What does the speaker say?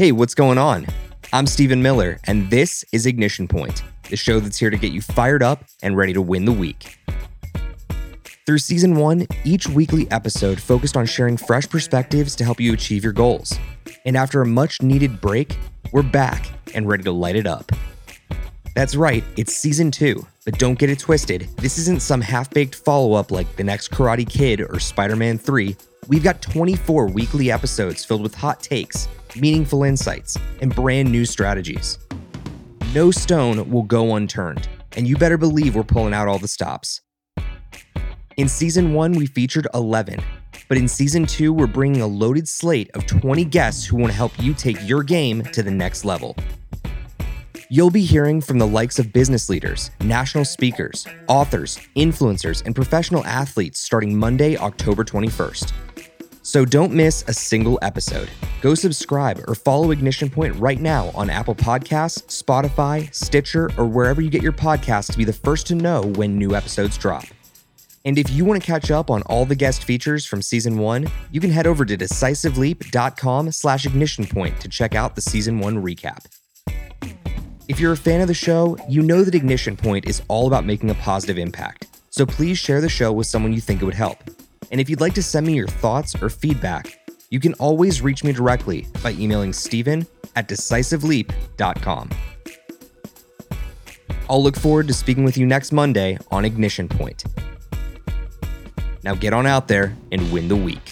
Hey, what's going on? I'm Stephen Miller, and this is Ignition Point, the show that's here to get you fired up and ready to win the week. Through season one, each weekly episode focused on sharing fresh perspectives to help you achieve your goals. And after a much needed break, we're back and ready to light it up. That's right, it's season two, but don't get it twisted. This isn't some half baked follow up like The Next Karate Kid or Spider Man 3. We've got 24 weekly episodes filled with hot takes meaningful insights, and brand new strategies. No stone will go unturned, and you better believe we're pulling out all the stops. In season one, we featured 11, but in season two, we're bringing a loaded slate of 20 guests who want to help you take your game to the next level. You'll be hearing from the likes of business leaders, national speakers, authors, influencers, and professional athletes starting Monday, October 21st. So don't miss a single episode. Go subscribe or follow Ignition Point right now on Apple Podcasts, Spotify, Stitcher, or wherever you get your podcasts to be the first to know when new episodes drop. And if you want to catch up on all the guest features from season one, you can head over to decisiveleap.com slash ignition point to check out the season one recap. If you're a fan of the show, you know that Ignition Point is all about making a positive impact. So please share the show with someone you think it would help. And if you'd like to send me your thoughts or feedback, you can always reach me directly by emailing Stephen at decisiveleap.com. I'll look forward to speaking with you next Monday on Ignition Point. Now get on out there and win the week.